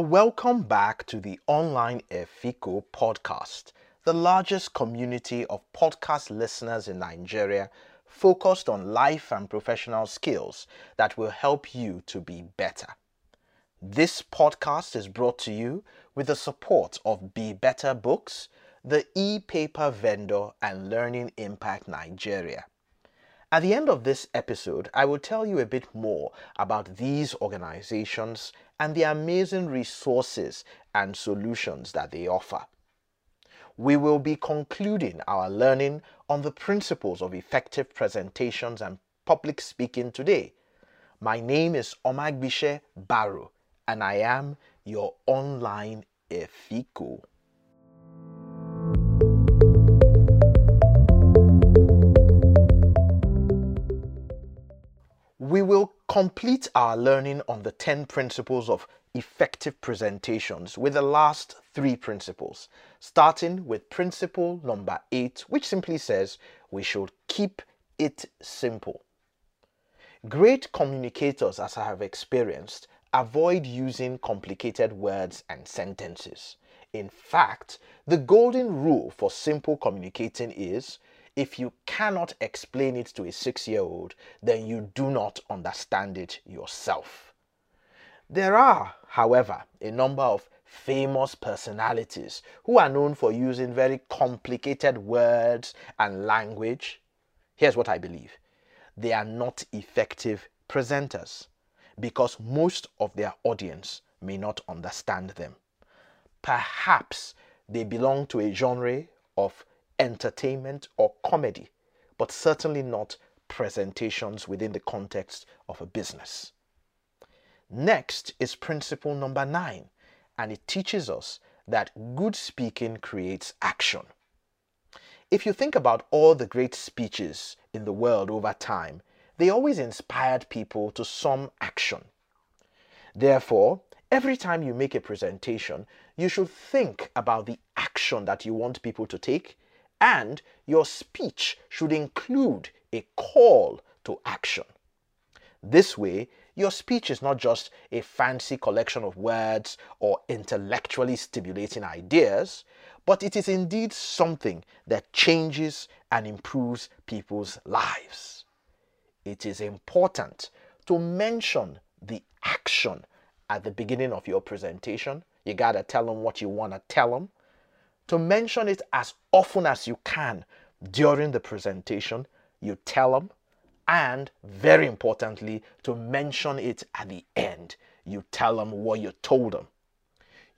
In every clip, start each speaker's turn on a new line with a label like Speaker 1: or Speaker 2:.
Speaker 1: welcome back to the Online Efiko podcast, the largest community of podcast listeners in Nigeria focused on life and professional skills that will help you to be better. This podcast is brought to you with the support of Be Better Books, the e paper vendor, and Learning Impact Nigeria. At the end of this episode, I will tell you a bit more about these organizations and the amazing resources and solutions that they offer. We will be concluding our learning on the principles of effective presentations and public speaking today. My name is Omagbitse Barrow, and I am your online Efiko. We will complete our learning on the 10 principles of effective presentations with the last three principles, starting with principle number 8, which simply says we should keep it simple. Great communicators, as I have experienced, avoid using complicated words and sentences. In fact, the golden rule for simple communicating is if you cannot explain it to a six year old, then you do not understand it yourself. There are, however, a number of famous personalities who are known for using very complicated words and language. Here's what I believe they are not effective presenters because most of their audience may not understand them. Perhaps they belong to a genre of entertainment or comedy, but certainly not presentations within the context of a business. Next is principle number nine, and it teaches us that good speaking creates action. If you think about all the great speeches in the world over time, they always inspired people to some action. Therefore, every time you make a presentation, you should think about the action that you want people to take and your speech should include a call to action. This way, your speech is not just a fancy collection of words or intellectually stimulating ideas, but it is indeed something that changes and improves people's lives. It is important to mention the action at the beginning of your presentation. You got to tell them what you want to tell them to mention it as often as you can during the presentation. You tell them, and very importantly, to mention it at the end. You tell them what you told them.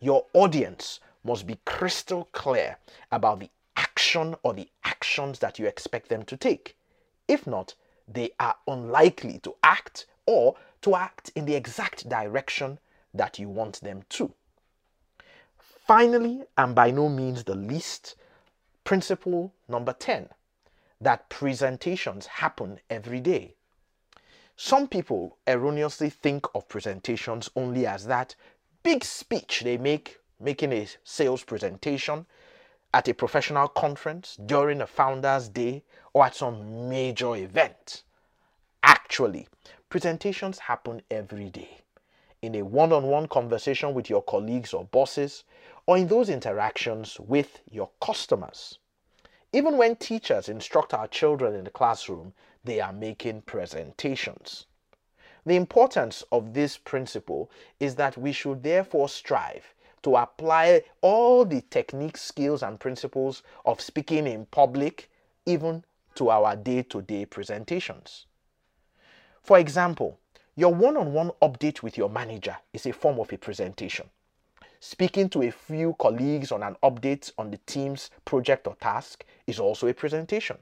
Speaker 1: Your audience must be crystal clear about the action or the actions that you expect them to take. If not, they are unlikely to act or to act in the exact direction that you want them to. Finally, and by no means the least, principle number 10 that presentations happen every day. Some people erroneously think of presentations only as that big speech they make making a sales presentation at a professional conference, during a founder's day, or at some major event. Actually, presentations happen every day. In a one on one conversation with your colleagues or bosses, or in those interactions with your customers. Even when teachers instruct our children in the classroom, they are making presentations. The importance of this principle is that we should therefore strive to apply all the techniques, skills, and principles of speaking in public even to our day to day presentations. For example, your one on one update with your manager is a form of a presentation. Speaking to a few colleagues on an update on the team's project or task is also a presentation.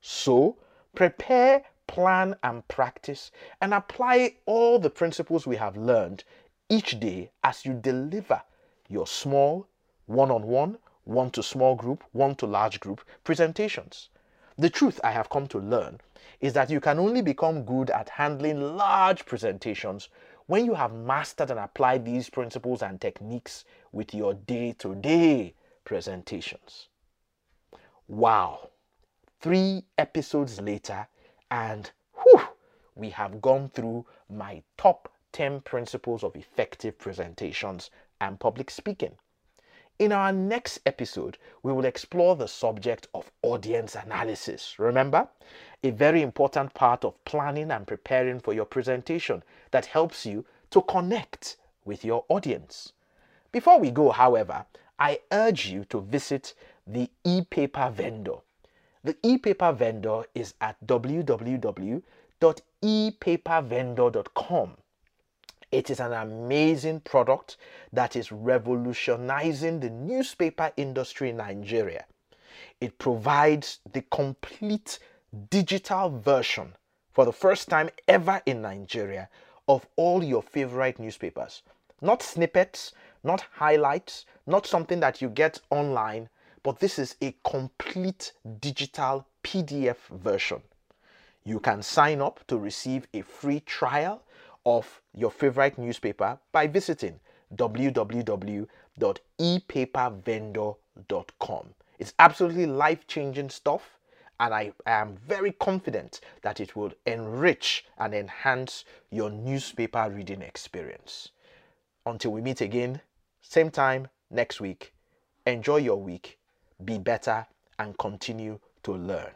Speaker 1: So, prepare, plan, and practice, and apply all the principles we have learned each day as you deliver your small, one on one, one to small group, one to large group presentations. The truth I have come to learn is that you can only become good at handling large presentations when you have mastered and applied these principles and techniques with your day to day presentations. Wow, three episodes later, and whew, we have gone through my top 10 principles of effective presentations and public speaking. In our next episode, we will explore the subject of audience analysis. Remember, a very important part of planning and preparing for your presentation that helps you to connect with your audience. Before we go, however, I urge you to visit the e-paper vendor. The e-paper vendor is at www.epapervendor.com. It is an amazing product that is revolutionizing the newspaper industry in Nigeria. It provides the complete digital version for the first time ever in Nigeria of all your favorite newspapers. Not snippets, not highlights, not something that you get online, but this is a complete digital PDF version. You can sign up to receive a free trial of your favorite newspaper by visiting www.epapervendor.com. It's absolutely life changing stuff, and I am very confident that it will enrich and enhance your newspaper reading experience. Until we meet again, same time next week, enjoy your week, be better, and continue to learn.